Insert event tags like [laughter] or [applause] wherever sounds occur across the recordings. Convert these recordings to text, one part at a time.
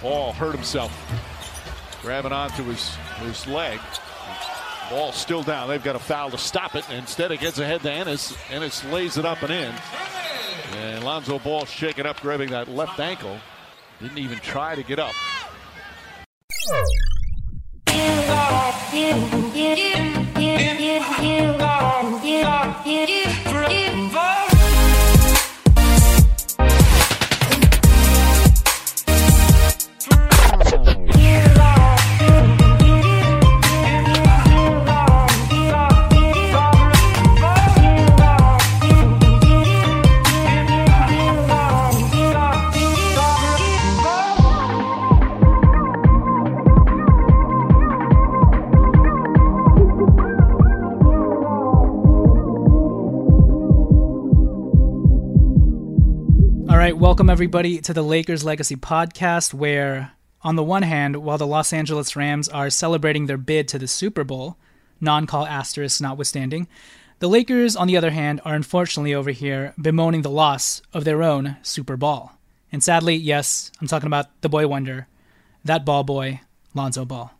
Ball hurt himself. Grabbing onto his, his leg. Ball still down. They've got a foul to stop it. Instead, it gets ahead to Ennis. Ennis lays it up and in. And Lonzo Ball shaking up, grabbing that left ankle. Didn't even try to get up. Right, welcome everybody to the Lakers Legacy podcast, where, on the one hand, while the Los Angeles Rams are celebrating their bid to the Super Bowl, non call asterisk notwithstanding, the Lakers, on the other hand, are unfortunately over here bemoaning the loss of their own Super Bowl. And sadly, yes, I'm talking about the boy wonder, that ball boy, Lonzo Ball.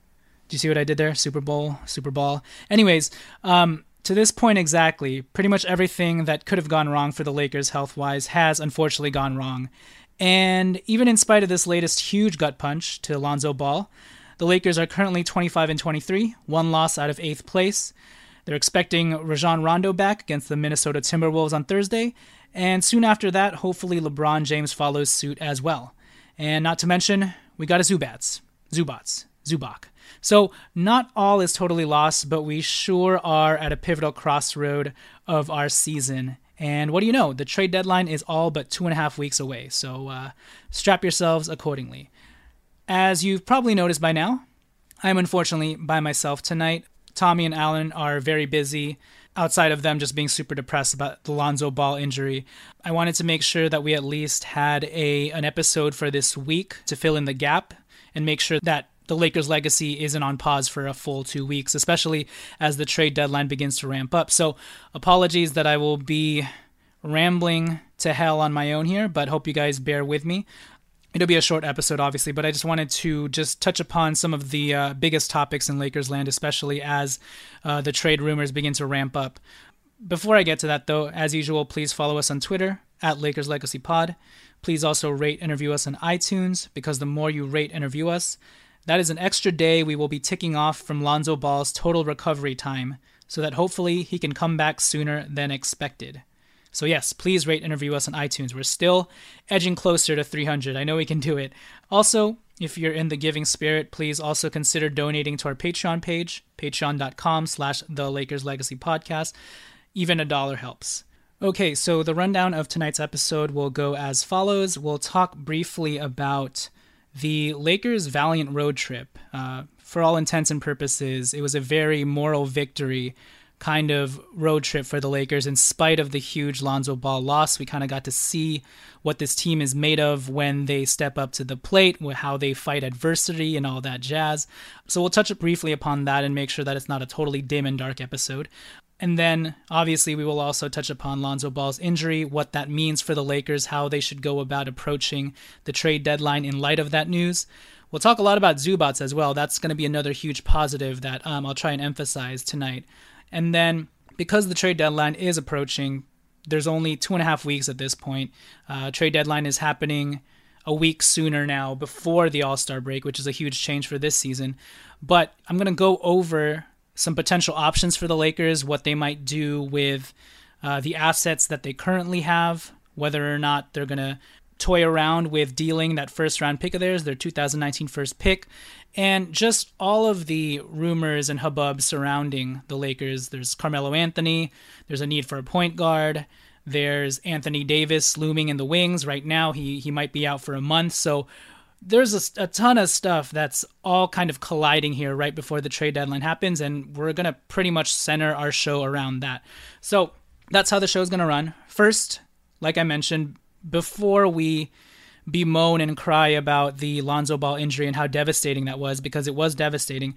Do you see what I did there? Super Bowl, Super Ball. Anyways, um, to this point exactly, pretty much everything that could have gone wrong for the Lakers health wise has unfortunately gone wrong. And even in spite of this latest huge gut punch to Alonzo Ball, the Lakers are currently 25 and 23, one loss out of eighth place. They're expecting Rajon Rondo back against the Minnesota Timberwolves on Thursday, and soon after that, hopefully LeBron James follows suit as well. And not to mention, we got a Zubats, Zubats, Zubac. So not all is totally lost, but we sure are at a pivotal crossroad of our season. And what do you know? The trade deadline is all but two and a half weeks away. So uh, strap yourselves accordingly. As you've probably noticed by now, I'm unfortunately by myself tonight. Tommy and Alan are very busy. Outside of them just being super depressed about the Lonzo Ball injury, I wanted to make sure that we at least had a an episode for this week to fill in the gap and make sure that the Lakers' legacy isn't on pause for a full two weeks, especially as the trade deadline begins to ramp up. So, apologies that I will be rambling to hell on my own here, but hope you guys bear with me. It'll be a short episode, obviously, but I just wanted to just touch upon some of the uh, biggest topics in Lakers land, especially as uh, the trade rumors begin to ramp up. Before I get to that, though, as usual, please follow us on Twitter at Lakers Legacy Pod. Please also rate and review us on iTunes because the more you rate and review us, that is an extra day we will be ticking off from Lonzo Ball's total recovery time so that hopefully he can come back sooner than expected. So, yes, please rate and review us on iTunes. We're still edging closer to 300. I know we can do it. Also, if you're in the giving spirit, please also consider donating to our Patreon page, patreon.com slash the Lakers Legacy Podcast. Even a dollar helps. Okay, so the rundown of tonight's episode will go as follows. We'll talk briefly about the Lakers' valiant road trip. Uh, for all intents and purposes, it was a very moral victory kind of road trip for the Lakers in spite of the huge Lonzo Ball loss. We kind of got to see what this team is made of when they step up to the plate, how they fight adversity and all that jazz. So we'll touch briefly upon that and make sure that it's not a totally dim and dark episode. And then obviously we will also touch upon Lonzo Ball's injury, what that means for the Lakers, how they should go about approaching the trade deadline in light of that news. We'll talk a lot about Zubac as well. That's going to be another huge positive that um, I'll try and emphasize tonight. And then because the trade deadline is approaching, there's only two and a half weeks at this point. Uh, trade deadline is happening a week sooner now before the All Star break, which is a huge change for this season. But I'm going to go over some potential options for the Lakers, what they might do with uh, the assets that they currently have, whether or not they're going to toy around with dealing that first round pick of theirs, their 2019 first pick, and just all of the rumors and hubbub surrounding the Lakers. There's Carmelo Anthony, there's a need for a point guard. There's Anthony Davis looming in the wings right now. He he might be out for a month, so there's a, a, ton of stuff that's all kind of colliding here right before the trade deadline happens, and we're gonna pretty much center our show around that. So that's how the show's gonna run. First, like I mentioned, before we bemoan and cry about the Lonzo Ball injury and how devastating that was, because it was devastating,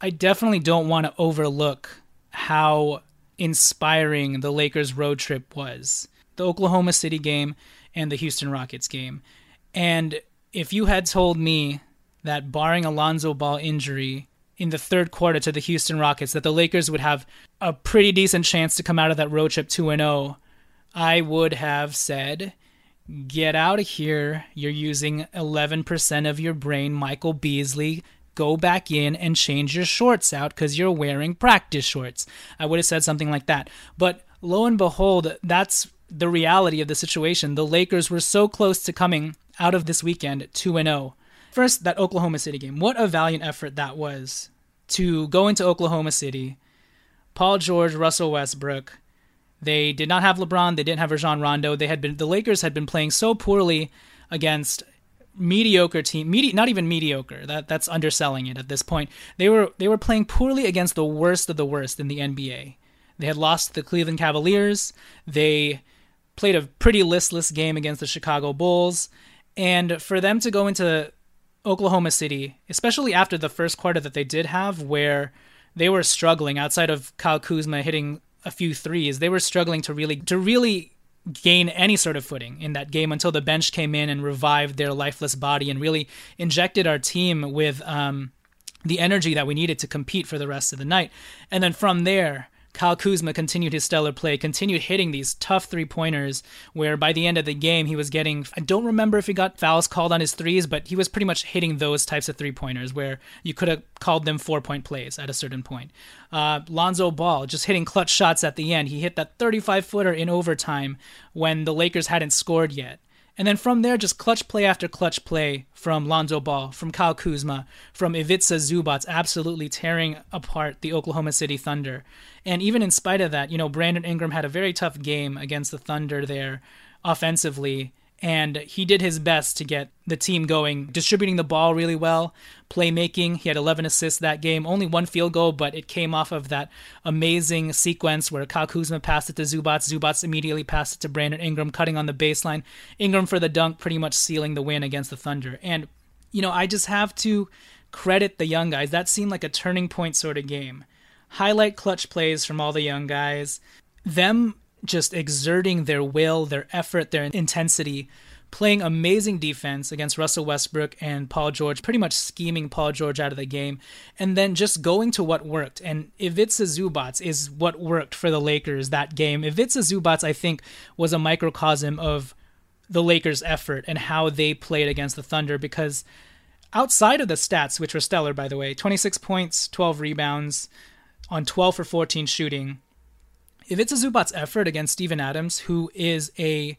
I definitely don't want to overlook how inspiring the Lakers road trip was. The Oklahoma City game and the Houston Rockets game. And if you had told me that barring Alonzo Ball injury in the third quarter to the Houston Rockets that the Lakers would have a pretty decent chance to come out of that road trip 2 0, I would have said Get out of here. You're using 11% of your brain, Michael Beasley. Go back in and change your shorts out because you're wearing practice shorts. I would have said something like that. But lo and behold, that's the reality of the situation. The Lakers were so close to coming out of this weekend 2 0. First, that Oklahoma City game. What a valiant effort that was to go into Oklahoma City. Paul George, Russell Westbrook, they did not have LeBron. They didn't have Rajon Rondo. They had been the Lakers had been playing so poorly against mediocre team, medi- not even mediocre. That that's underselling it at this point. They were they were playing poorly against the worst of the worst in the NBA. They had lost the Cleveland Cavaliers. They played a pretty listless game against the Chicago Bulls, and for them to go into Oklahoma City, especially after the first quarter that they did have, where they were struggling outside of Kyle Kuzma hitting a few threes, they were struggling to really to really gain any sort of footing in that game until the bench came in and revived their lifeless body and really injected our team with um, the energy that we needed to compete for the rest of the night. And then from there, Kyle Kuzma continued his stellar play, continued hitting these tough three pointers. Where by the end of the game, he was getting, I don't remember if he got fouls called on his threes, but he was pretty much hitting those types of three pointers where you could have called them four point plays at a certain point. Uh, Lonzo Ball just hitting clutch shots at the end. He hit that 35 footer in overtime when the Lakers hadn't scored yet. And then from there, just clutch play after clutch play from Lonzo Ball, from Kyle Kuzma, from Ivica Zubac, absolutely tearing apart the Oklahoma City Thunder. And even in spite of that, you know, Brandon Ingram had a very tough game against the Thunder there offensively and he did his best to get the team going, distributing the ball really well, playmaking. He had 11 assists that game, only one field goal, but it came off of that amazing sequence where Kyle Kuzma passed it to Zubac. Zubac immediately passed it to Brandon Ingram, cutting on the baseline. Ingram for the dunk, pretty much sealing the win against the Thunder. And, you know, I just have to credit the young guys. That seemed like a turning point sort of game. Highlight clutch plays from all the young guys. Them just exerting their will, their effort, their intensity, playing amazing defense against Russell Westbrook and Paul George, pretty much scheming Paul George out of the game, and then just going to what worked. And Ivica Zubac is what worked for the Lakers that game. Ivica Zubac, I think, was a microcosm of the Lakers' effort and how they played against the Thunder because outside of the stats, which were stellar, by the way 26 points, 12 rebounds on 12 for 14 shooting Ivica Zubac's effort against Steven Adams, who is a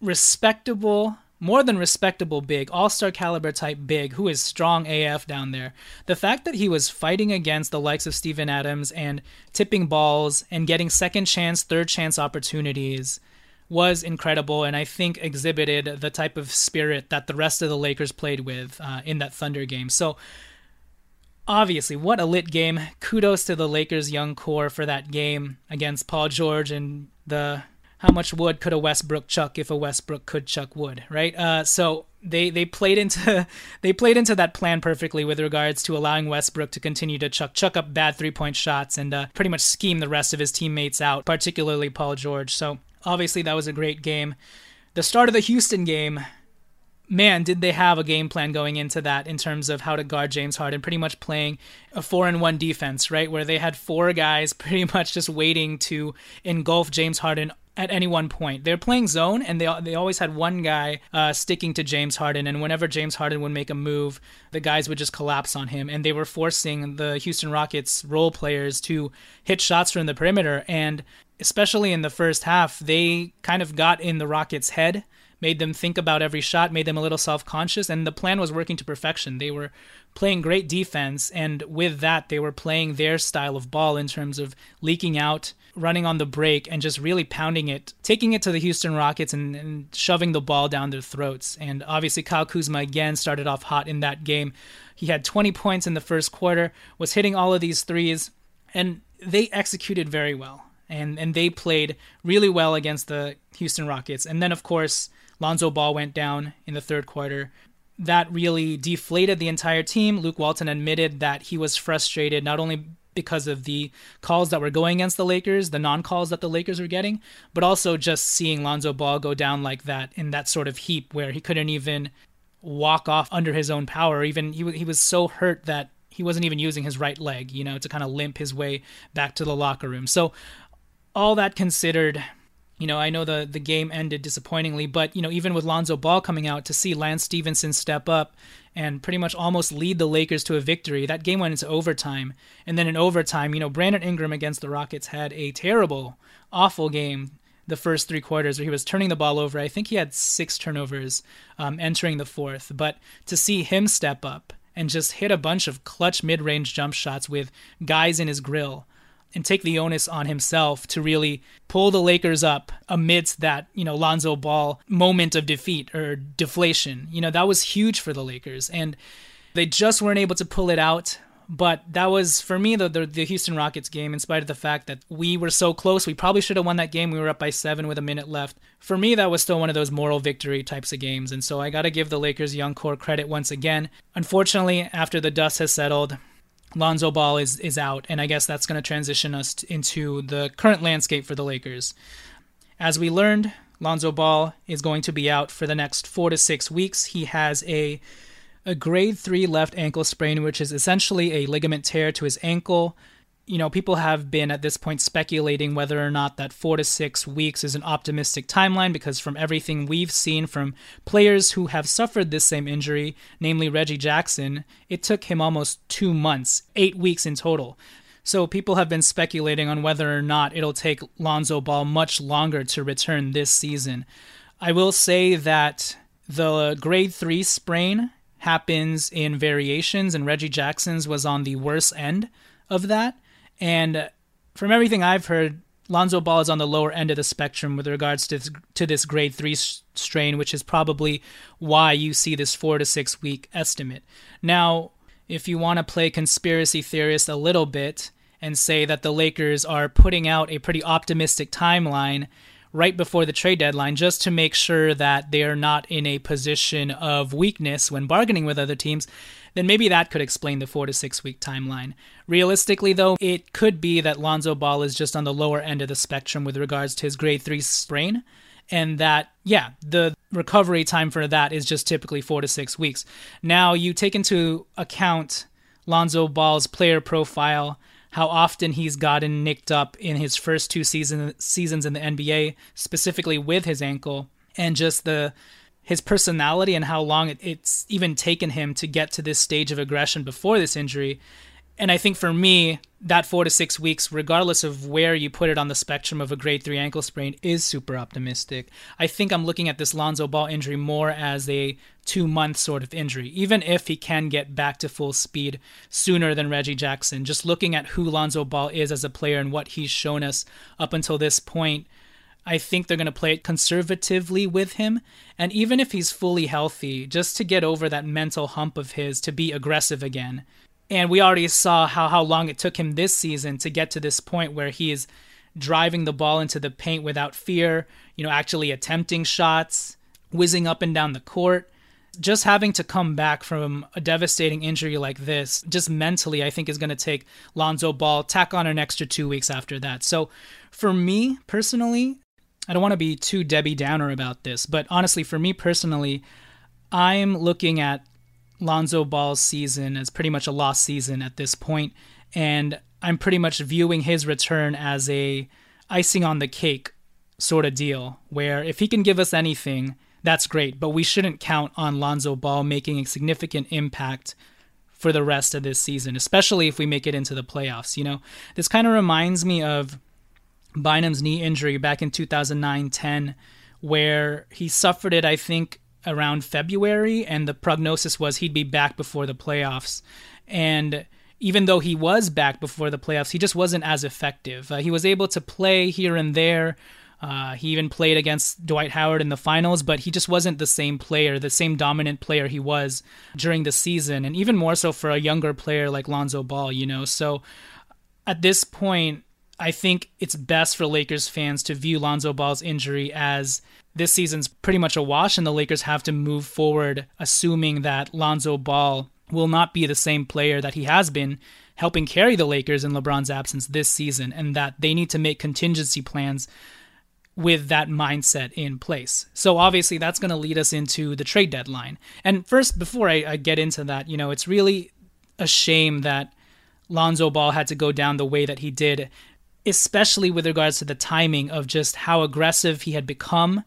respectable, more than respectable big, all star caliber type big, who is strong AF down there, the fact that he was fighting against the likes of Steven Adams and tipping balls and getting second chance, third chance opportunities was incredible and I think exhibited the type of spirit that the rest of the Lakers played with uh, in that Thunder game. So, obviously, what a lit game. Kudos to the Lakers' young core for that game against Paul George and the how much wood could a Westbrook chuck if a Westbrook could chuck wood, right? Uh, so they they played into [laughs] they played into that plan perfectly with regards to allowing Westbrook to continue to chuck chuck up bad three point shots and uh, pretty much scheme the rest of his teammates out, particularly Paul George. So obviously that was a great game. The start of the Houston game, man, did they have a game plan going into that in terms of how to guard James Harden, pretty much playing a four and one defense, right? Where they had four guys [laughs] pretty much just waiting to engulf James Harden at any one point. They're playing zone, and they they always had one guy uh, sticking to James Harden. And whenever James Harden would make a move, the guys would just collapse on him, and they were forcing the Houston Rockets role players to hit shots from the perimeter. And especially in the first half, they kind of got in the Rockets' head made them think about every shot, made them a little self conscious, and the plan was working to perfection. They were playing great defense, and with that, they were playing their style of ball in terms of leaking out, running on the break, and just really pounding it, taking it to the Houston Rockets and, and shoving the ball down their throats. And obviously, Kyle Kuzma again started off hot in that game. He had 20 points in the first quarter, was hitting all of these threes, and they executed very well. And, and they played really well against the Houston Rockets. And then, of course, Lonzo Ball went down in the third quarter. That really deflated the entire team. Luke Walton admitted that he was frustrated not only because of the calls that were going against the Lakers, the non calls that the Lakers were getting, but also just seeing Lonzo Ball go down like that in that sort of heap where he couldn't even walk off under his own power. Even he, he was so hurt that he wasn't even using his right leg, you know, to kind of limp his way back to the locker room. So, all that considered, you know, I know the the game ended disappointingly, but you know, even with Lonzo Ball coming out to see Lance Stephenson step up and pretty much almost lead the Lakers to a victory, that game went into overtime. And then in overtime, you know, Brandon Ingram against the Rockets had a terrible, awful game the first three quarters where he was turning the ball over. I think he had six turnovers um, entering the fourth. But to see him step up and just hit a bunch of clutch mid range jump shots with guys in his grill and take the onus on himself to really pull the Lakers up amidst that, you know, Lonzo Ball moment of defeat or deflation. You know, that was huge for the Lakers. And they just weren't able to pull it out. But that was, for me, the, the, the Houston Rockets game, in spite of the fact that we were so close. We probably should have won that game. We were up by seven with a minute left. For me, that was still one of those moral victory types of games. And so I got to give the Lakers young core credit once again. Unfortunately, after the dust has settled, Lonzo Ball is is out, and I guess that's going to transition us into the current landscape for the Lakers. As we learned, Lonzo Ball is going to be out for the next four to six weeks. He has a a grade three left ankle sprain, which is essentially a ligament tear to his ankle you know, people have been at this point speculating whether or not that four to six weeks is an optimistic timeline because from everything we've seen from players who have suffered this same injury, namely Reggie Jackson, it took him almost two months, eight weeks in total. So people have been speculating on whether or not it'll take Lonzo Ball much longer to return this season. I will say that the grade three sprain happens in variations, and Reggie Jackson's was on the worse end of that. And from everything I've heard, Lonzo Ball is on the lower end of the spectrum with regards to this, to this grade three strain, which is probably why you see this four to six week estimate. Now, if you want to play conspiracy theorist a little bit and say that the Lakers are putting out a pretty optimistic timeline right before the trade deadline just to make sure that they are not in a position of weakness when bargaining with other teams, then maybe that could explain the four to six week timeline. Realistically, though, it could be that Lonzo Ball is just on the lower end of the spectrum with regards to his grade three sprain. And that, yeah, the recovery time for that is just typically four to six weeks. Now, you take into account Lonzo Ball's player profile, how often he's gotten nicked up in his first two season, seasons in the NBA, specifically with his ankle, and just the his personality and how long it, it's even taken him to get to this stage of aggression before this injury. And I think for me, that four to six weeks, regardless of where you put it on the spectrum of a grade three ankle sprain, is super optimistic. I think I'm looking at this Lonzo Ball injury more as a two month sort of injury, even if he can get back to full speed sooner than Reggie Jackson. Just looking at who Lonzo Ball is as a player and what he's shown us up until this point, I think they're going to play it conservatively with him. And even if he's fully healthy, just to get over that mental hump of his to be aggressive again. And we already saw how, how long it took him this season to get to this point where he is driving the ball into the paint without fear, you know, actually attempting shots, whizzing up and down the court. Just having to come back from a devastating injury like this, just mentally, I think is going to take Lonzo Ball, tack on an extra two weeks after that. So for me personally, I don't want to be too Debbie Downer about this, but honestly, for me personally, I'm looking at Lonzo Ball's season as pretty much a lost season at this point, and I'm pretty much viewing his return as a icing on the cake sort of deal, where if he can give us anything, that's great, but we shouldn't count on Lonzo Ball making a significant impact for the rest of this season, especially if we make it into the playoffs. You know, this kind of reminds me of Bynum's knee injury back in 2009 10, where he suffered it, I think, around February, and the prognosis was he'd be back before the playoffs. And even though he was back before the playoffs, he just wasn't as effective. Uh, he was able to play here and there. Uh, he even played against Dwight Howard in the finals, but he just wasn't the same player, the same dominant player he was during the season, and even more so for a younger player like Lonzo Ball, you know. So at this point, I think it's best for Lakers fans to view Lonzo Ball's injury as this season's pretty much a wash, and the Lakers have to move forward assuming that Lonzo Ball will not be the same player that he has been helping carry the Lakers in LeBron's absence this season, and that they need to make contingency plans with that mindset in place. So obviously that's going to lead us into the trade deadline. And first, before I, I get into that, you know, it's really a shame that Lonzo Ball had to go down the way that he did especially with regards to the timing of just how aggressive he had become,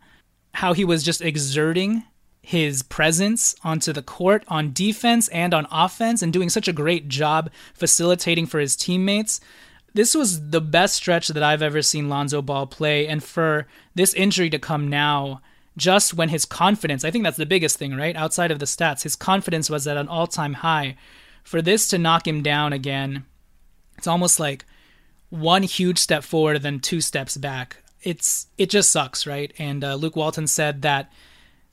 how he was just exerting his presence onto the court on defense and on offense and doing such a great job facilitating for his teammates. This was the best stretch that I've ever seen Lonzo Ball play. And for this injury to come now, just when his confidence, I think that's the biggest thing, right? Outside of the stats, his confidence was at an all time high. For this to knock him down again, it's almost like one huge step forward and then two steps back. It's it just sucks, right? And uh, Luke Walton said that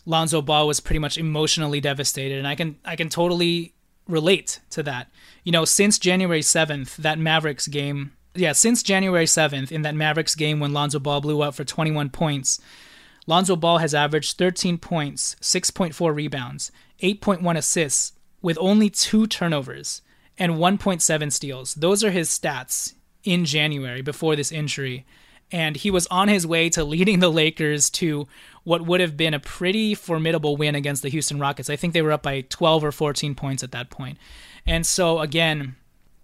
Lonzo Ball was pretty much emotionally devastated, and I can I can totally relate to that. You know, since January seventh, that Mavericks game, yeah, since January seventh, in that Mavericks game when Lonzo Ball blew up for 21 points, Lonzo Ball has averaged 13 points, 6.4 rebounds, 8.1 assists, with only two turnovers and 1.7 steals. Those are his stats in January before this injury. And he was on his way to leading the Lakers to what would have been a pretty formidable win against the Houston Rockets. I think they were up by 12 or 14 points at that point. And so, again,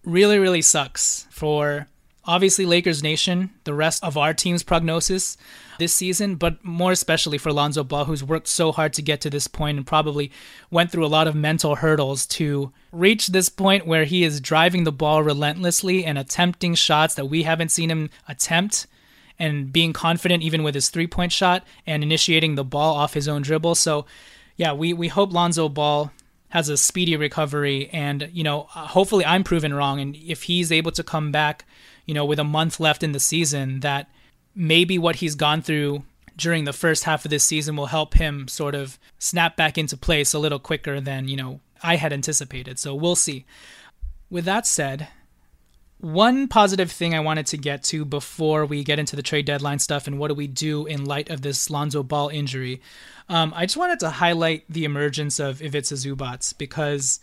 really, really sucks for obviously Lakers Nation, the rest of our team's prognosis this season, but more especially for Lonzo Ball, who's worked so hard to get to this point and probably went through a lot of mental hurdles to reach this point where he is driving the ball relentlessly and attempting shots that we haven't seen him attempt and being confident even with his three point shot and initiating the ball off his own dribble. So, yeah, we, we hope Lonzo Ball has a speedy recovery and, you know, hopefully I'm proven wrong. And if he's able to come back you know, with a month left in the season, that maybe what he's gone through during the first half of this season will help him sort of snap back into place a little quicker than, you know, I had anticipated. So we'll see. With that said, one positive thing I wanted to get to before we get into the trade deadline stuff and what do we do in light of this Lonzo Ball injury, um, I just wanted to highlight the emergence of Ivica Zubac because.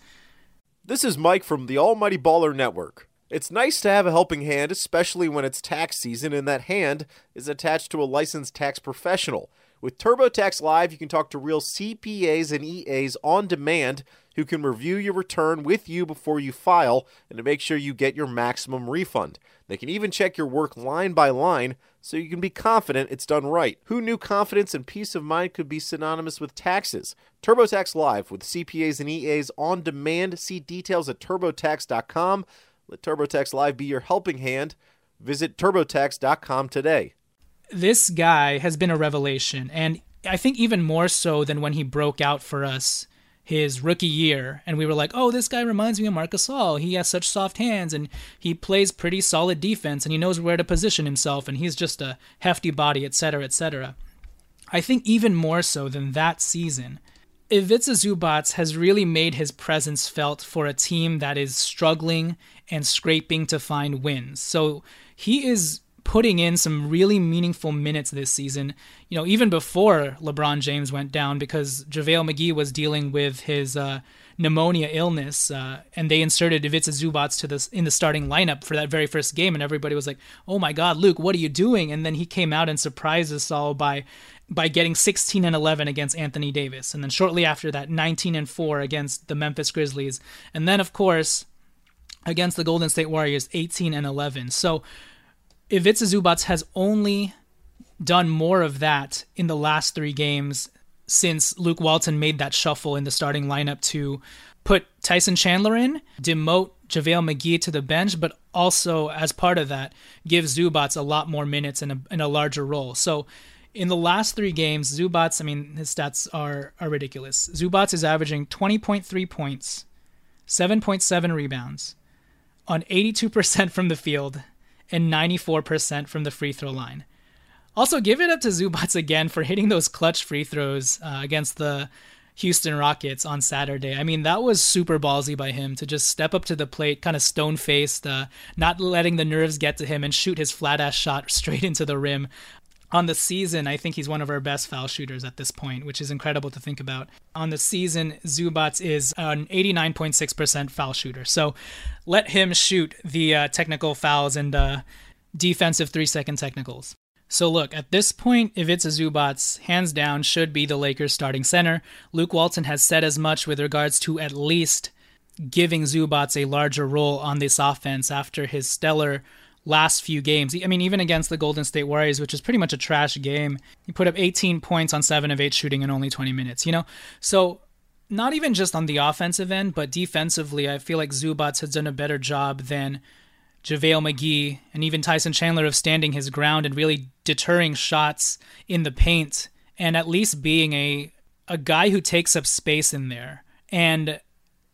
This is Mike from the Almighty Baller Network. It's nice to have a helping hand, especially when it's tax season and that hand is attached to a licensed tax professional. With TurboTax Live, you can talk to real CPAs and EAs on demand who can review your return with you before you file and to make sure you get your maximum refund. They can even check your work line by line so you can be confident it's done right. Who knew confidence and peace of mind could be synonymous with taxes? TurboTax Live with CPAs and EAs on demand. See details at turbotax.com. Let TurboTax Live be your helping hand. Visit TurboTax.com today. This guy has been a revelation, and I think even more so than when he broke out for us his rookie year, and we were like, "Oh, this guy reminds me of Marc Gasol. He has such soft hands, and he plays pretty solid defense, and he knows where to position himself, and he's just a hefty body, etc., etc." I think even more so than that season, Ivica Zubac has really made his presence felt for a team that is struggling and scraping to find wins. So he is putting in some really meaningful minutes this season, you know, even before LeBron James went down because JaVale McGee was dealing with his uh, pneumonia illness, uh, and they inserted Ivica Zubac to this in the starting lineup for that very first game, and everybody was like, "Oh my God, Luke, what are you doing?" And then he came out and surprised us all by by getting 16 and 11 against Anthony Davis, and then shortly after that, 19 and 4 against the Memphis Grizzlies, and then of course against the Golden State Warriors, 18 and 11. So Ivica Zubac has only done more of that in the last three games since Luke Walton made that shuffle in the starting lineup to put Tyson Chandler in, demote JaVale McGee to the bench, but also as part of that, give Zubac a lot more minutes and a, and a larger role. So in the last three games, Zubac, I mean, his stats are, are ridiculous. Zubac is averaging 20.3 points, 7.7 rebounds, on 82% from the field, and 94% from the free throw line. Also, give it up to Zubac again for hitting those clutch free throws uh, against the Houston Rockets on Saturday. I mean, that was super ballsy by him to just step up to the plate, kind of stone faced, uh, not letting the nerves get to him, and shoot his flat ass shot [laughs] straight into the rim. On the season, I think he's one of our best foul shooters at this point, which is incredible to think about. On the season, Zubac is an 89.6% foul shooter. So let him shoot the uh, technical fouls and uh, defensive three second technicals. So look, at this point, Ivica Zubac, hands down, should be the Lakers starting center. Luke Walton has said as much with regards to at least giving Zubac a larger role on this offense after his stellar last few games. I mean, even against the Golden State Warriors, which is pretty much a trash game, he put up 18 points on 7 of 8 shooting in only 20 minutes, you know? So, not even just on the offensive end, but defensively, I feel like Zubac has done a better job than JaVale McGee and even Tyson Chandler of standing his ground and really deterring shots in the paint and at least being a a guy who takes up space in there. And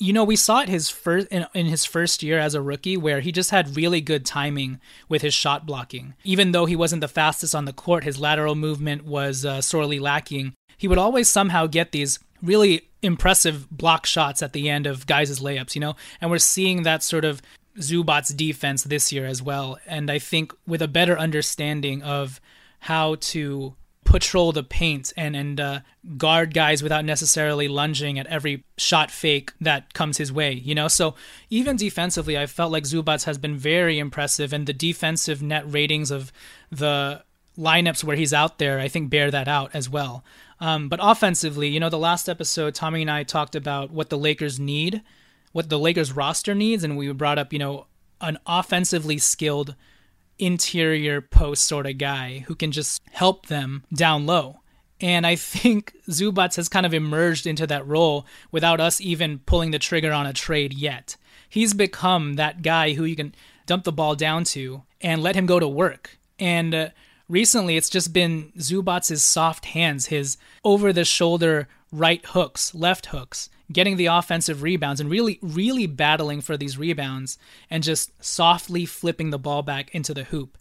you know, we saw it his first in, in, his first year as a rookie, where he just had really good timing with his shot blocking. Even though he wasn't the fastest on the court, his lateral movement was uh, sorely lacking. He would always somehow get these really impressive block shots at the end of guys' layups, you know. And we're seeing that sort of Zubac's defense this year as well. And I think with a better understanding of how to patrol the paint and and uh, guard guys without necessarily lunging at every shot fake that comes his way. You know, so even defensively, I felt like Zubac has been very impressive, and the defensive net ratings of the lineups where he's out there, I think, bear that out as well. Um, but offensively, you know, the last episode, Tommy and I talked about what the Lakers need, what the Lakers roster needs, and we brought up, you know, an offensively skilled interior post sort of guy who can just help them down low. And I think [laughs] Zubac has kind of emerged into that role without us even pulling the trigger on a trade yet. He's become that guy who you can dump the ball down to and let him go to work. And uh, recently, it's just been Zubac's soft hands, his over the shoulder right hooks, left hooks, getting the offensive rebounds and really, really battling for these rebounds and just softly flipping the ball back into the hoop.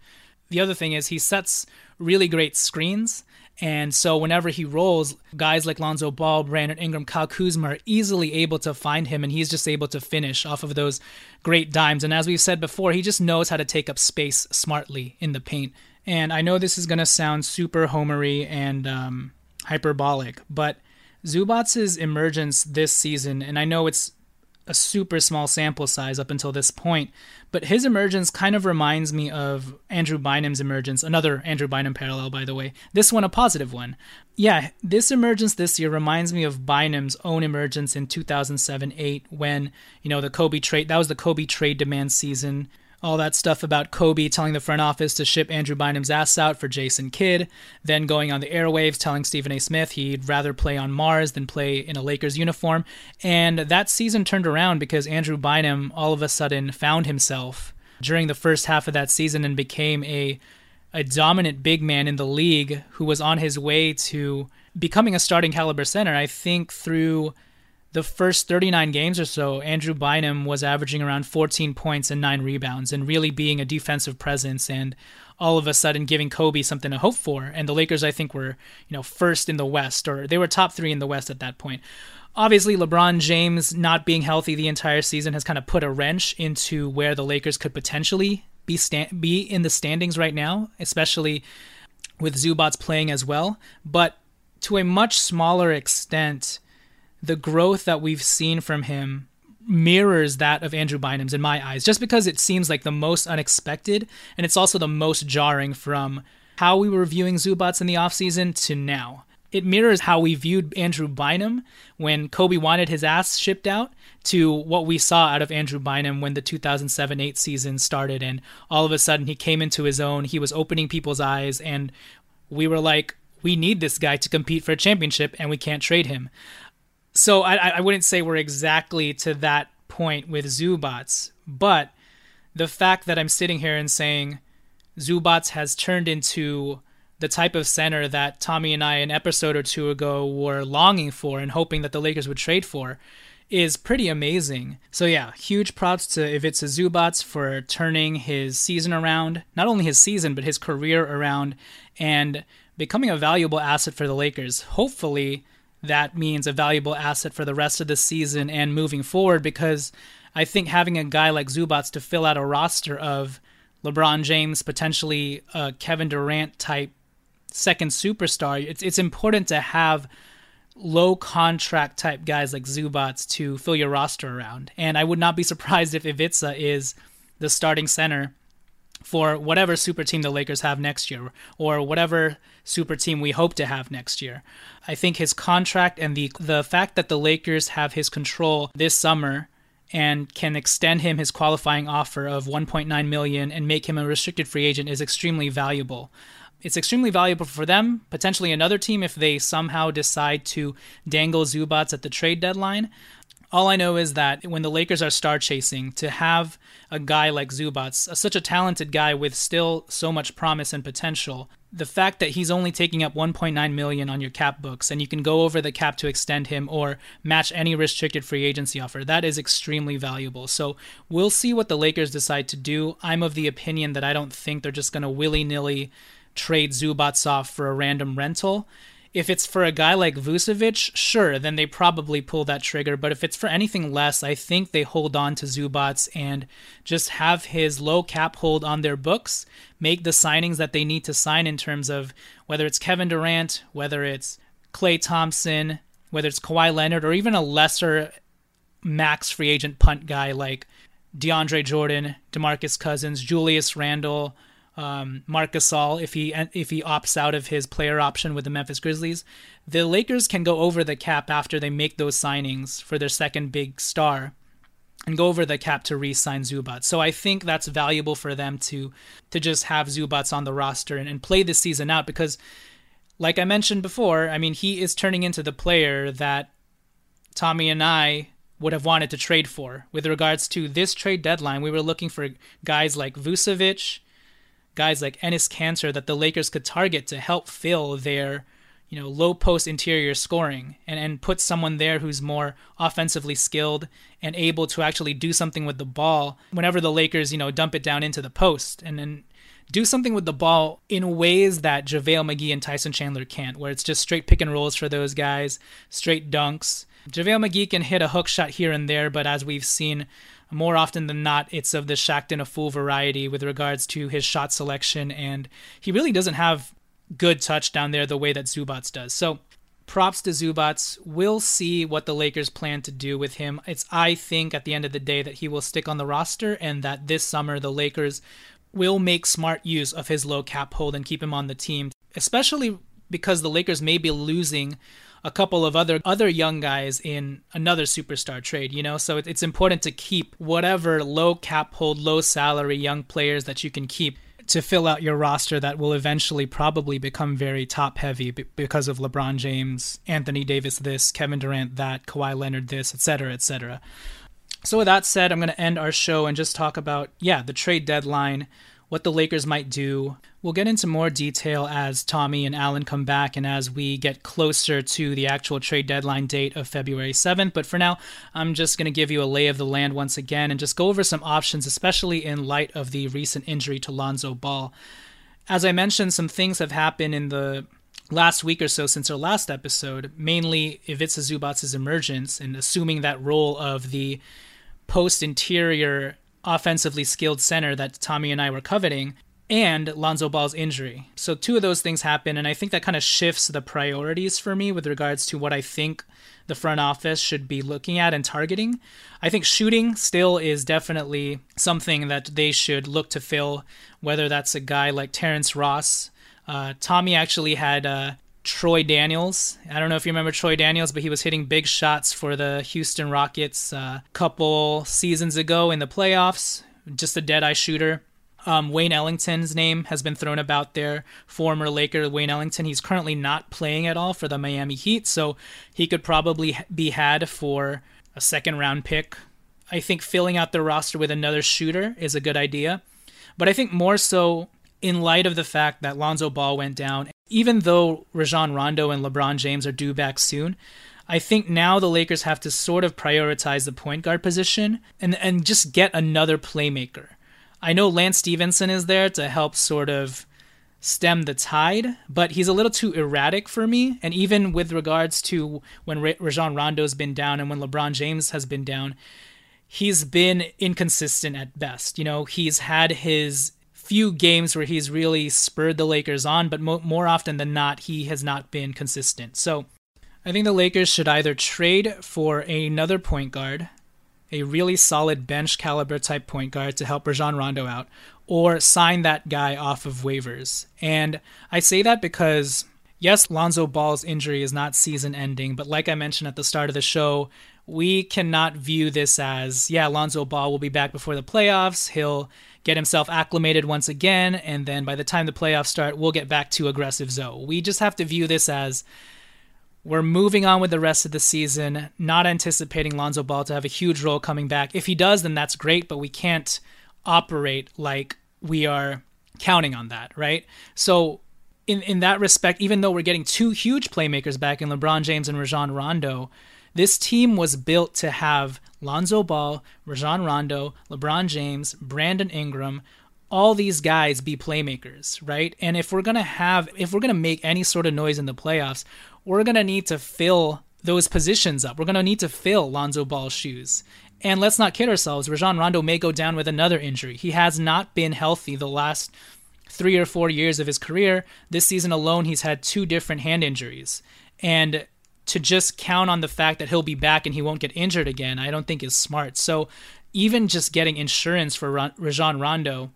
The other thing is he sets really great screens. And so whenever he rolls, guys like Lonzo Ball, Brandon Ingram, Kyle Kuzma are easily able to find him, and he's just able to finish off of those great dimes. And as we've said before, he just knows how to take up space smartly in the paint. And I know this is going to sound super homery and um, hyperbolic, but Zubac's emergence this season, and I know it's a super small sample size up until this point, but his emergence kind of reminds me of Andrew Bynum's emergence, another Andrew Bynum parallel, by the way. This one, a positive one. Yeah, this emergence this year reminds me of Bynum's own emergence in 2007 8 when, you know, the Kobe trade, that was the Kobe trade demand season all that stuff about Kobe telling the front office to ship Andrew Bynum's ass out for Jason Kidd, then going on the airwaves telling Stephen A. Smith he'd rather play on Mars than play in a Lakers uniform. And that season turned around because Andrew Bynum all of a sudden found himself during the first half of that season and became a a dominant big man in the league who was on his way to becoming a starting caliber center. I think through the first 39 games or so, Andrew Bynum was averaging around 14 points and nine rebounds and really being a defensive presence and all of a sudden giving Kobe something to hope for. And the Lakers, I think, were, you know, first in the West or they were top three in the West at that point. Obviously, LeBron James not being healthy the entire season has kind of put a wrench into where the Lakers could potentially be sta- be in the standings right now, especially with Zubac playing as well. But to a much smaller extent, the growth that we've seen from him mirrors that of Andrew Bynum's in my eyes, just because it seems like the most unexpected and it's also the most jarring from how we were viewing Zubac in the offseason to now. It mirrors how we viewed Andrew Bynum when Kobe wanted his ass shipped out to what we saw out of Andrew Bynum when the 2007 8 season started. And all of a sudden he came into his own. He was opening people's eyes. And we were like, we need this guy to compete for a championship and we can't trade him so I, I wouldn't say we're exactly to that point with Zubac, but the fact that I'm sitting here and saying Zubac has turned into the type of center that Tommy and I an episode or two ago were longing for and hoping that the Lakers would trade for is pretty amazing. So yeah, huge props to Ivica Zubac for turning his season around, not only his season but his career around and becoming a valuable asset for the Lakers. Hopefully that means a valuable asset for the rest of the season and moving forward because I think having a guy like Zubac to fill out a roster of LeBron James, potentially a Kevin Durant type second superstar, it's it's important to have low contract type guys like Zubac to fill your roster around. And I would not be surprised if Ivica is the starting center for whatever super team the Lakers have next year or whatever super team we hope to have next year. I think his contract and the the fact that the Lakers have his control this summer and can extend him his qualifying offer of 1.9 million and make him a restricted free agent is extremely valuable. It's extremely valuable for them, potentially another team if they somehow decide to dangle Zubac at the trade deadline. All I know is that when the Lakers are star chasing, to have a guy like Zubac, such a talented guy with still so much promise and potential, the fact that he's only taking up 1.9 million on your cap books and you can go over the cap to extend him or match any restricted free agency offer, that is extremely valuable. So we'll see what the Lakers decide to do. I'm of the opinion that I don't think they're just going to willy nilly trade Zubac off for a random rental. If it's for a guy like Vucevic, sure, then they probably pull that trigger. But if it's for anything less, I think they hold on to Zubac and just have his low cap hold on their books, make the signings that they need to sign in terms of whether it's Kevin Durant, whether it's Klay Thompson, whether it's Kawhi Leonard, or even a lesser max free agent punt guy like DeAndre Jordan, DeMarcus Cousins, Julius Randle, um, Marc Gasol if he if he opts out of his player option with the Memphis Grizzlies, the Lakers can go over the cap after they make those signings for their second big star, and go over the cap to re-sign Zubac. So I think that's valuable for them to to just have Zubac on the roster and, and play this season out because, like I mentioned before, I mean he is turning into the player that Tommy and I would have wanted to trade for. With regards to this trade deadline, we were looking for guys like Vucevic guys like Enes Kanter that the Lakers could target to help fill their you know low post interior scoring and, and put someone there who's more offensively skilled and able to actually do something with the ball whenever the Lakers you know dump it down into the post and then do something with the ball in ways that JaVale McGee and Tyson Chandler can't, where it's just straight pick and rolls for those guys, straight dunks. JaVale McGee can hit a hook shot here and there, but as we've seen more often than not, it's of the Shaqtin' a Fool variety with regards to his shot selection, and he really doesn't have good touch down there the way that Zubac does. So props to Zubac. We'll see what the Lakers plan to do with him. It's I think at the end of the day that he will stick on the roster and that this summer the Lakers will make smart use of his low cap hold and keep him on the team, especially because the Lakers may be losing a couple of other other young guys in another superstar trade, you know? So it's important to keep whatever low cap hold, low salary young players that you can keep to fill out your roster that will eventually probably become very top heavy because of LeBron James, Anthony Davis this, Kevin Durant that, Kawhi Leonard this, etc., etc. So with that said, I'm going to end our show and just talk about yeah, the trade deadline, what the Lakers might do. We'll get into more detail as Tommy and Alan come back and as we get closer to the actual trade deadline date of February 7th. But for now, I'm just going to give you a lay of the land once again and just go over some options, especially in light of the recent injury to Lonzo Ball. As I mentioned, some things have happened in the last week or so since our last episode, mainly Ivica Zubac's emergence and assuming that role of the post interior offensively skilled center that Tommy and I were coveting, and Lonzo Ball's injury. So, two of those things happen, and I think that kind of shifts the priorities for me with regards to what I think the front office should be looking at and targeting. I think shooting still is definitely something that they should look to fill, whether that's a guy like Terrence Ross. Uh, Tommy actually had uh, Troy Daniels. I don't know if you remember Troy Daniels, but he was hitting big shots for the Houston Rockets a uh, couple seasons ago in the playoffs. Just a dead eye shooter. Um, Wayne Ellington's name has been thrown about there. Former Laker Wayne Ellington. He's currently not playing at all for the Miami Heat, so he could probably be had for a second round pick. I think filling out the roster with another shooter is a good idea. But I think more so in light of the fact that Lonzo Ball went down even though Rajon Rondo and LeBron James are due back soon, I think now the Lakers have to sort of prioritize the point guard position and and just get another playmaker. I know Lance Stephenson is there to help sort of stem the tide, but he's a little too erratic for me. And even with regards to when Rajon Rondo's been down and when LeBron James has been down, he's been inconsistent at best. You know, he's had his few games where he's really spurred the Lakers on, but mo- more often than not, he has not been consistent. So I think the Lakers should either trade for another point guard, a really solid bench caliber type point guard to help Rajon Rondo out, or sign that guy off of waivers. And I say that because, yes, Lonzo Ball's injury is not season ending, but like I mentioned at the start of the show, we cannot view this as, yeah, Lonzo Ball will be back before the playoffs. He'll get himself acclimated once again, and then by the time the playoffs start, we'll get back to aggressive Zo. We just have to view this as we're moving on with the rest of the season, not anticipating Lonzo Ball to have a huge role coming back. If he does, then that's great, but we can't operate like we are counting on that, right? So in in that respect, even though we're getting two huge playmakers back in LeBron James and Rajon Rondo, this team was built to have Lonzo Ball, Rajon Rondo, LeBron James, Brandon Ingram, all these guys be playmakers, right? And if we're going to have if we're going to make any sort of noise in the playoffs, we're going to need to fill those positions up. We're going to need to fill Lonzo Ball's shoes. And let's not kid ourselves, Rajon Rondo may go down with another injury. He has not been healthy the last 3 or 4 years of his career. This season alone he's had two different hand injuries. And to just count on the fact that he'll be back and he won't get injured again, I don't think is smart. So even just getting insurance for Rajon Rondo,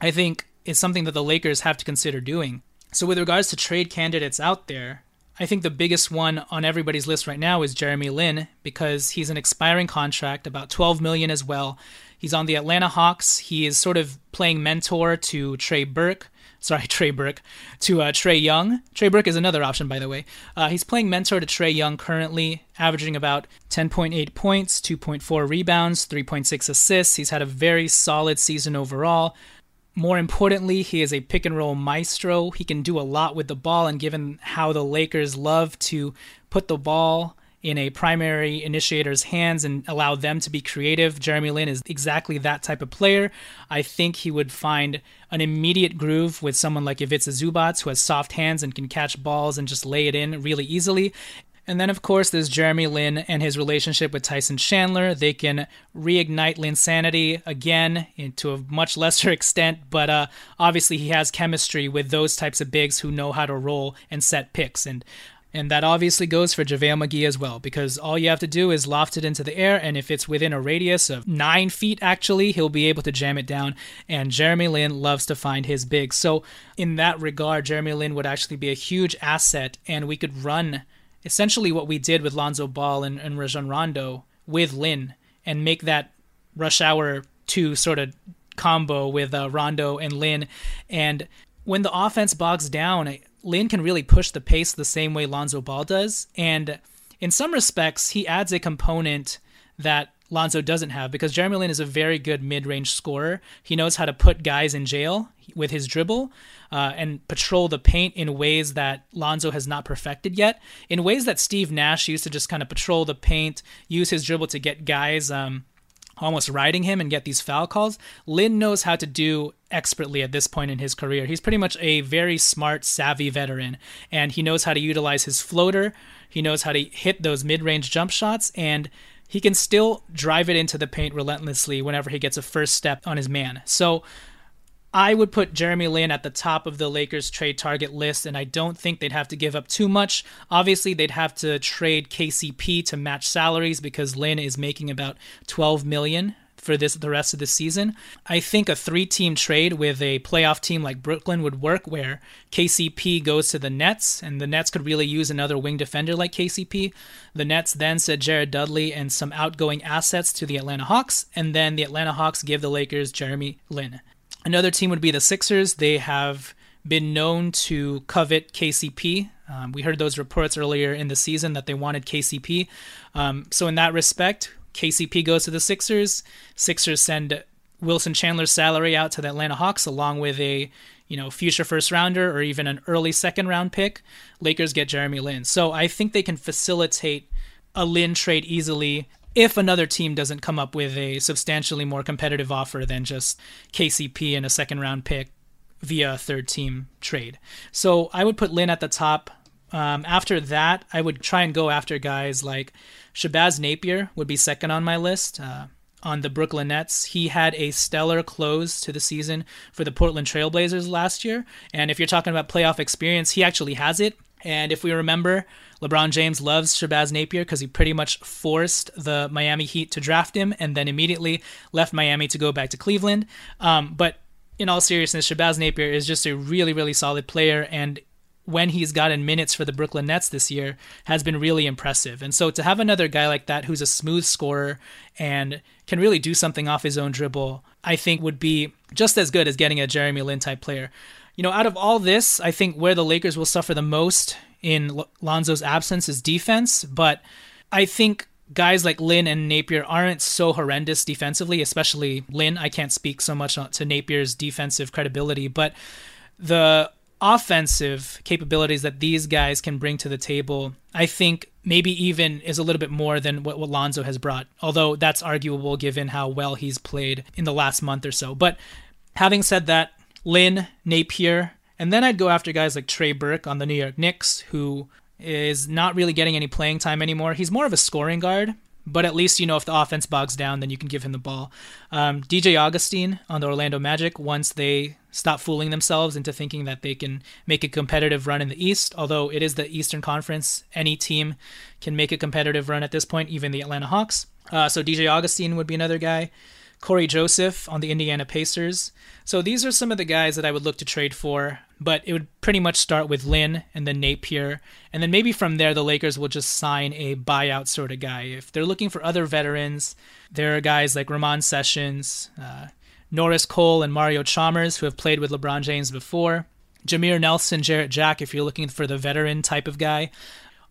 I think is something that the Lakers have to consider doing. So with regards to trade candidates out there, I think the biggest one on everybody's list right now is Jeremy Lin because he's an expiring contract, about 12 million as well. He's on the Atlanta Hawks. He is sort of playing mentor to Trey Burke, sorry, [laughs] Trey Burke, to uh, Trae Young. Trey Burke is another option, by the way. Uh, he's playing mentor to Trae Young currently, averaging about 10.8 points, 2.4 rebounds, 3.6 assists. He's had a very solid season overall. More importantly, he is a pick and roll maestro. He can do a lot with the ball, and given how the Lakers love to put the ball in a primary initiator's hands and allow them to be creative. Jeremy Lin is exactly that type of player. I think he would find an immediate groove with someone like Ivica Zubac, who has soft hands and can catch balls and just lay it in really easily. And then, of course, there's Jeremy Lin and his relationship with Tyson Chandler. They can reignite Linsanity again to a much lesser [laughs] extent, but uh, obviously he has chemistry with those types of bigs who know how to roll and set picks. And and that obviously goes for JaVale McGee as well, because all you have to do is loft it into the air, and if it's within a radius of nine feet, actually, he'll be able to jam it down. And Jeremy Lin loves to find his bigs. So, in that regard, Jeremy Lin would actually be a huge asset, and we could run essentially what we did with Lonzo Ball and, and Rajon Rondo with Lin and make that rush hour two sort of combo with uh, Rondo and Lin. And when the offense bogs down, Lin can really push the pace the same way Lonzo Ball does. And in some respects, he adds a component that Lonzo doesn't have because Jeremy Lin is a very good mid range scorer. He knows how to put guys in jail with his dribble uh, and patrol the paint in ways that Lonzo has not perfected yet, in ways that Steve Nash used to just kind of patrol the paint, use his dribble to get guys. Um, almost riding him and get these foul calls. Lin knows how to do expertly at this point in his career. He's pretty much a very smart, savvy veteran, and he knows how to utilize his floater. He knows how to hit those mid range jump shots, and he can still drive it into the paint relentlessly whenever he gets a first step on his man. So I would put Jeremy Lin at the top of the Lakers trade target list, and I don't think they'd have to give up too much. Obviously, they'd have to trade KCP to match salaries because Lin is making about 12 million for this the rest of the season. I think a three-team trade with a playoff team like Brooklyn would work where KCP goes to the Nets and the Nets could really use another wing defender like KCP. The Nets then send Jared Dudley and some outgoing assets to the Atlanta Hawks and then the Atlanta Hawks give the Lakers Jeremy Lin. Another team would be the Sixers. They have been known to covet KCP. Um, we heard those reports earlier in the season that they wanted KCP. Um, so, in that respect, KCP goes to the Sixers. Sixers send Wilson Chandler's salary out to the Atlanta Hawks along with a you know future first rounder or even an early second round pick. Lakers get Jeremy Lin. So I think they can facilitate a Lin trade easily if another team doesn't come up with a substantially more competitive offer than just KCP and a second round pick via a third team trade. So I would put Lin at the top. Um, after that, I would try and go after guys like Shabazz Napier would be second on my list. Uh, on the Brooklyn Nets. He had a stellar close to the season for the Portland Trailblazers last year. And if you're talking about playoff experience, he actually has it. And if we remember, LeBron James loves Shabazz Napier because he pretty much forced the Miami Heat to draft him and then immediately left Miami to go back to Cleveland. Um, but in all seriousness, Shabazz Napier is just a really, really solid player. And when he's gotten minutes for the Brooklyn Nets this year has been really impressive. And so to have another guy like that who's a smooth scorer and can really do something off his own dribble, I think would be just as good as getting a Jeremy Lin type player. You know, out of all this, I think where the Lakers will suffer the most in Lonzo's absence is defense, but I think guys like Lin and Napier aren't so horrendous defensively, especially Lin. I can't speak so much to Napier's defensive credibility, but the offensive capabilities that these guys can bring to the table, I think maybe even is a little bit more than what, what Lonzo has brought, although that's arguable given how well he's played in the last month or so. But having said that, Lin, Napier, and then I'd go after guys like Trey Burke on the New York Knicks, who is not really getting any playing time anymore. He's more of a scoring guard, but at least you know if the offense bogs down, then you can give him the ball. Um, DJ Augustin on the Orlando Magic once they stop fooling themselves into thinking that they can make a competitive run in the East. Although it is the Eastern Conference, any team can make a competitive run at this point, even the Atlanta Hawks. Uh, so DJ Augustin would be another guy. Cory Joseph on the Indiana Pacers. So these are some of the guys that I would look to trade for, but it would pretty much start with Lin and then Napier. And then maybe from there, the Lakers will just sign a buyout sort of guy. If they're looking for other veterans, there are guys like Ramon Sessions, uh, Norris Cole and Mario Chalmers, who have played with LeBron James before. Jameer Nelson, Jarrett Jack, if you're looking for the veteran type of guy.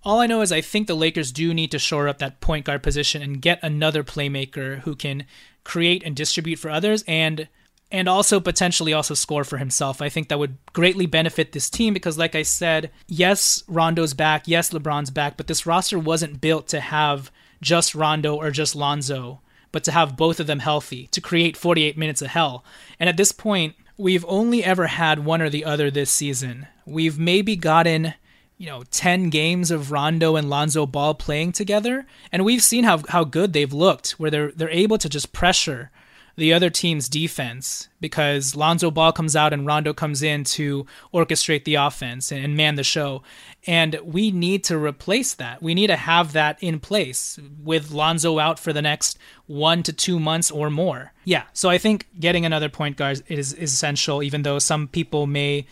All I know is I think the Lakers do need to shore up that point guard position and get another playmaker who can create and distribute for others and and also potentially also score for himself. I think that would greatly benefit this team because like I said, yes, Rondo's back, yes, LeBron's back, but this roster wasn't built to have just Rondo or just Lonzo but to have both of them healthy to create 48 minutes of hell. And at this point, we've only ever had one or the other this season. We've maybe gotten, you know, 10 games of Rondo and Lonzo Ball playing together, and we've seen how how good they've looked where they're they're able to just pressure the other team's defense because Lonzo Ball comes out and Rondo comes in to orchestrate the offense and man the show. And we need to replace that. We need to have that in place with Lonzo out for the next one to two months or more. Yeah, so I think getting another point guard is, is essential, even though some people may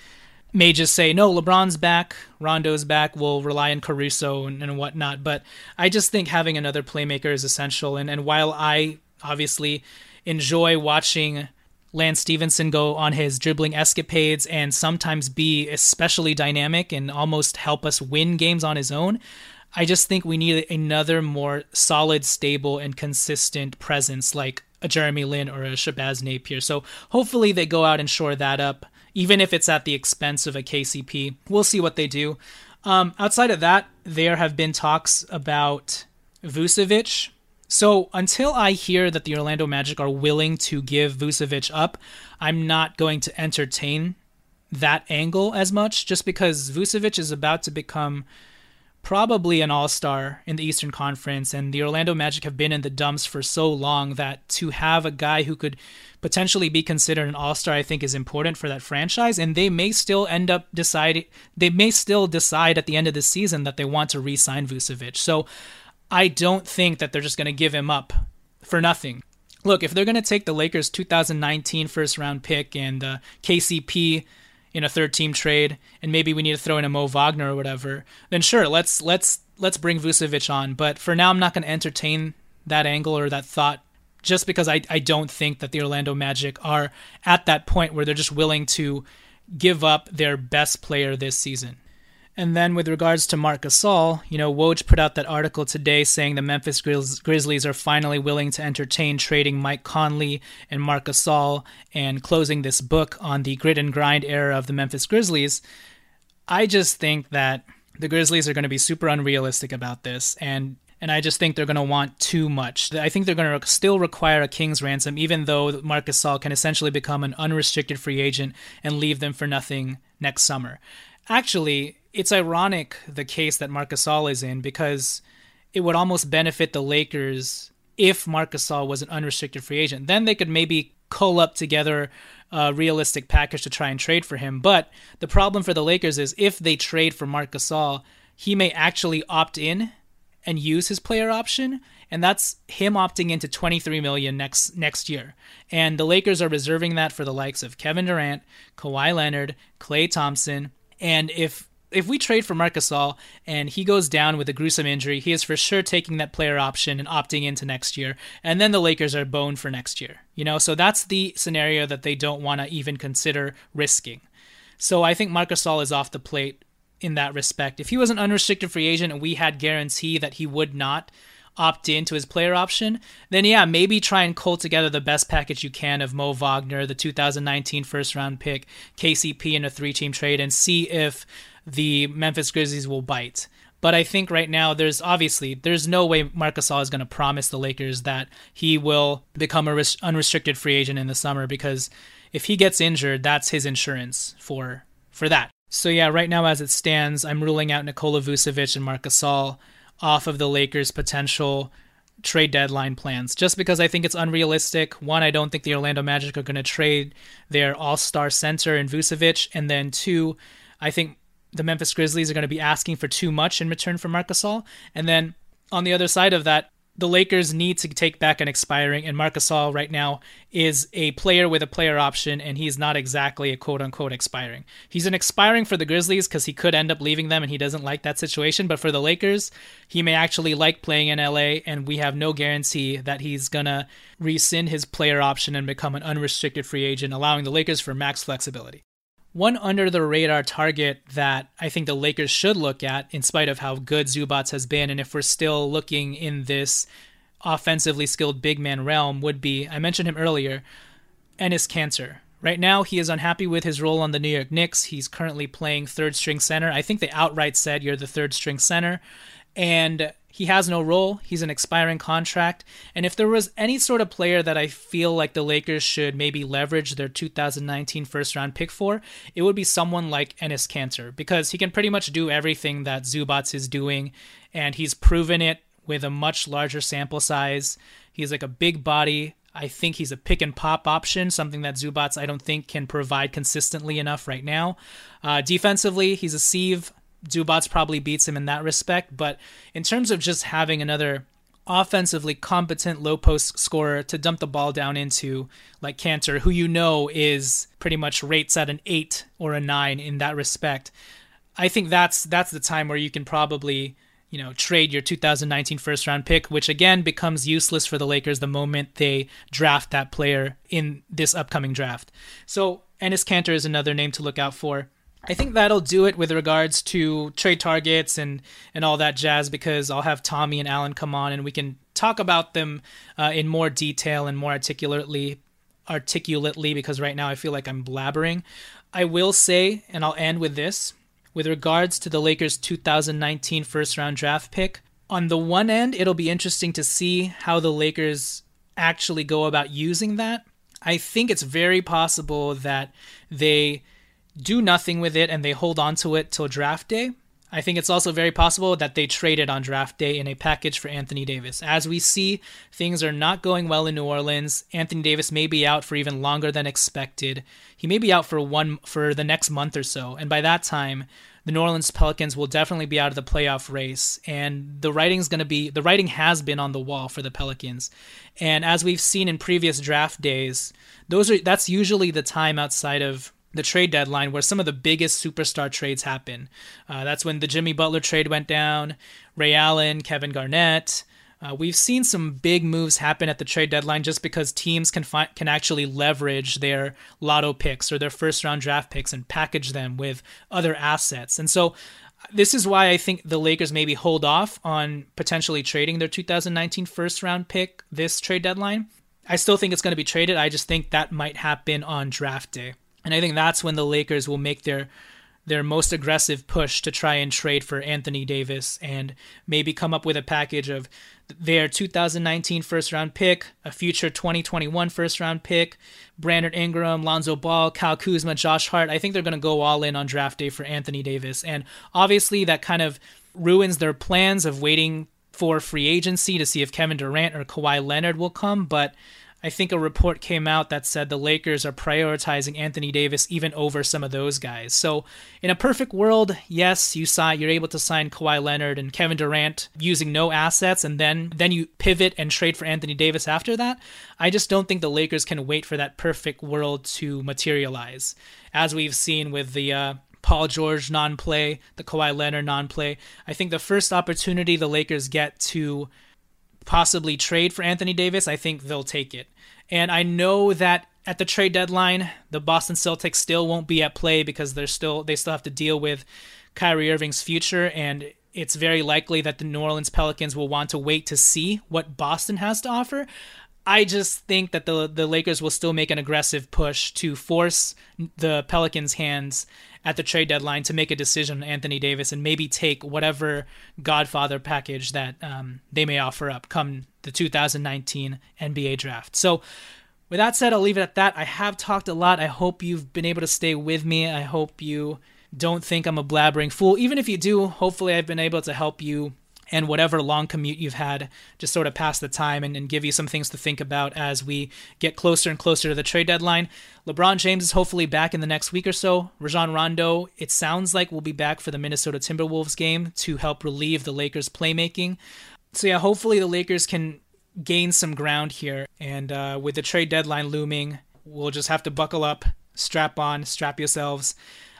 may just say, no, LeBron's back, Rondo's back, we'll rely on Caruso and, and whatnot. But I just think having another playmaker is essential. And, and while I obviously enjoy watching Lance Stephenson go on his dribbling escapades and sometimes be especially dynamic and almost help us win games on his own, I just think we need another more solid, stable, and consistent presence like a Jeremy Lin or a Shabazz Napier. So hopefully they go out and shore that up even if it's at the expense of a KCP. We'll see what they do. Um, outside of that, there have been talks about Vucevic. So until I hear that the Orlando Magic are willing to give Vucevic up, I'm not going to entertain that angle as much just because Vucevic is about to become probably an all-star in the Eastern Conference and the Orlando Magic have been in the dumps for so long that to have a guy who could potentially be considered an all-star I think is important for that franchise and they may still end up deciding they may still decide at the end of the season that they want to re-sign Vucevic. So I don't think that they're just going to give him up for nothing. Look, if they're going to take the Lakers 2019 first round pick and uh, KCP in a third team trade and maybe we need to throw in a Mo Wagner or whatever, then sure, let's let's let's bring Vucevic on. But for now I'm not going to entertain that angle or that thought just because I, I don't think that the Orlando Magic are at that point where they're just willing to give up their best player this season. And then with regards to Marc Gasol, you know, Woj put out that article today saying the Memphis Grizz- Grizzlies are finally willing to entertain trading Mike Conley and Marc Gasol and closing this book on the grit and grind era of the Memphis Grizzlies. I just think that the Grizzlies are going to be super unrealistic about this and and I just think they're going to want too much. I think they're going to still require a king's ransom, even though Marc Gasol can essentially become an unrestricted free agent and leave them for nothing next summer. Actually, it's ironic the case that Marc Gasol is in because it would almost benefit the Lakers if Marc Gasol was an unrestricted free agent. Then they could maybe cull up together a realistic package to try and trade for him. But the problem for the Lakers is if they trade for Marc Gasol, he may actually opt in and use his player option and that's him opting into 23 million next next year. And the Lakers are reserving that for the likes of Kevin Durant, Kawhi Leonard, Klay Thompson, and if if we trade for Marc Gasol and he goes down with a gruesome injury, he is for sure taking that player option and opting into next year. And then the Lakers are boned for next year. You know, so that's the scenario that they don't want to even consider risking. So I think Marc Gasol is off the plate in that respect. If he was an unrestricted free agent and we had guarantee that he would not opt into his player option, then yeah, maybe try and cull together the best package you can of Mo Wagner, the 2019 first round pick, KCP in a three team trade, and see if the Memphis Grizzlies will bite. But I think right now there's obviously there's no way Marc Gasol is going to promise the Lakers that he will become a res- unrestricted free agent in the summer because if he gets injured, that's his insurance for for that. So yeah, right now as it stands, I'm ruling out Nikola Vucevic and Marc Gasol off of the Lakers' potential trade deadline plans just because I think it's unrealistic. One, I don't think the Orlando Magic are going to trade their all-star center in Vucevic, and then two, I think the Memphis Grizzlies are going to be asking for too much in return for Marc Gasol. And then on the other side of that, the Lakers need to take back an expiring, and Marc Gasol right now is a player with a player option, and he's not exactly a quote unquote expiring. He's an expiring for the Grizzlies because he could end up leaving them, and he doesn't like that situation. But for the Lakers, he may actually like playing in LA, and we have no guarantee that he's gonna rescind his player option and become an unrestricted free agent, allowing the Lakers for max flexibility. One under the radar target that I think the Lakers should look at, in spite of how good Zubac has been, and if we're still looking in this offensively skilled big man realm, would be I mentioned him earlier, Enes Kanter. Right now, he is unhappy with his role on the New York Knicks. He's currently playing third string center. I think they outright said you're the third string center. And he has no role. He's an expiring contract. And if there was any sort of player that I feel like the Lakers should maybe leverage their 2019 first round pick for, it would be someone like Enes Kanter because he can pretty much do everything that Zubac is doing. And he's proven it with a much larger sample size. He's like a big body. I think he's a pick and pop option, something that Zubac I don't think can provide consistently enough right now. Uh, defensively, he's a sieve Zubac probably beats him in that respect, but in terms of just having another offensively competent low post scorer to dump the ball down into, like Kanter, who you know is pretty much rates at an eight or a nine in that respect. I think that's that's the time where you can probably you know trade your 2019 first round pick, which again becomes useless for the Lakers the moment they draft that player in this upcoming draft. So Enes Kanter is another name to look out for. I think that'll do it with regards to trade targets and and all that jazz because I'll have Tommy and Alan come on and we can talk about them uh, in more detail and more articulately articulately because right now I feel like I'm blabbering. I will say, and I'll end with this, with regards to the Lakers' 2019 first round draft pick. On the one end, it'll be interesting to see how the Lakers actually go about using that. I think it's very possible that they do nothing with it and they hold on to it till draft day. I think it's also very possible that they traded on draft day in a package for Anthony Davis. As we see, things are not going well in New Orleans. Anthony Davis may be out for even longer than expected. He may be out for one for the next month or so, and by that time, the New Orleans Pelicans will definitely be out of the playoff race and the writing's going to be the writing has been on the wall for the Pelicans. And as we've seen in previous draft days, those are that's usually the time outside of the trade deadline where some of the biggest superstar trades happen. Uh, that's when the Jimmy Butler trade went down, Ray Allen, Kevin Garnett. Uh, we've seen some big moves happen at the trade deadline just because teams can fi- can actually leverage their lotto picks or their first round draft picks and package them with other assets. And so this is why I think the Lakers maybe hold off on potentially trading their 2019 first round pick this trade deadline. I still think it's going to be traded. I just think that might happen on draft day. And I think that's when the Lakers will make their their most aggressive push to try and trade for Anthony Davis and maybe come up with a package of their 2019 first round pick, a future 2021 first round pick, Brandon Ingram, Lonzo Ball, Kyle Kuzma, Josh Hart. I think they're going to go all in on draft day for Anthony Davis. And obviously, that kind of ruins their plans of waiting for free agency to see if Kevin Durant or Kawhi Leonard will come. But I think a report came out that said the Lakers are prioritizing Anthony Davis even over some of those guys. So, in a perfect world, yes, you saw you're able to sign Kawhi Leonard and Kevin Durant using no assets, and then then you pivot and trade for Anthony Davis after that. I just don't think the Lakers can wait for that perfect world to materialize, as we've seen with the. Uh, Paul George non play, the Kawhi Leonard non play. I think the first opportunity the Lakers get to possibly trade for Anthony Davis, I think they'll take it. And I know that at the trade deadline, the Boston Celtics still won't be at play because they're still they still have to deal with Kyrie Irving's future and it's very likely that the New Orleans Pelicans will want to wait to see what Boston has to offer. I just think that the the Lakers will still make an aggressive push to force the Pelicans' hands at the trade deadline to make a decision on Anthony Davis and maybe take whatever Godfather package that um, they may offer up come the 2019 NBA draft. So, with that said, I'll leave it at that. I have talked a lot. I hope you've been able to stay with me. I hope you don't think I'm a blabbering fool. Even if you do, hopefully, I've been able to help you and whatever long commute you've had, just sort of pass the time and, and, give you some things to think about as we get closer and closer to the trade deadline. LeBron James is hopefully back in the next week or so. Rajon Rondo, it sounds like, will be back for the Minnesota Timberwolves game to help relieve the Lakers' playmaking. So, yeah, hopefully the Lakers can gain some ground here. And uh, with the trade deadline looming, we'll just have to buckle up, strap on, strap yourselves.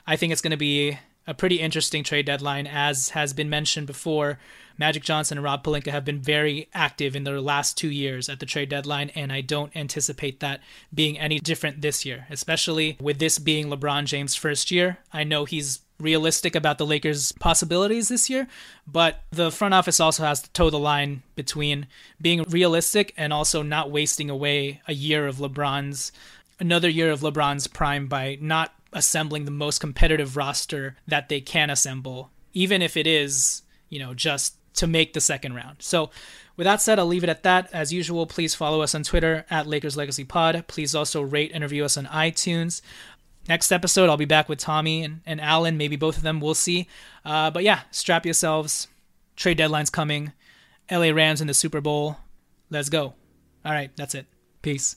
I think it's going to be a pretty interesting trade deadline, as has been mentioned before. Magic Johnson and Rob Pelinka have been very active in their last two years at the trade deadline, and I don't anticipate that being any different this year, especially with this being LeBron James' first year. I know he's realistic about the Lakers' possibilities this year, but the front office also has to toe the line between being realistic and also not wasting away a year of LeBron's another year of LeBron's prime by not assembling the most competitive roster that they can assemble, even if it is, you know, just to make the second round. So, with that said, I'll leave it at that. As usual, please follow us on Twitter at Lakers Legacy Pod. Please also rate and review us on iTunes. Next episode, I'll be back with Tommy and, and Alan. Maybe both of them. We'll see. Uh, but yeah, strap yourselves. Trade deadline's coming. LA Rams in the Super Bowl. Let's go. All right, that's it. Peace.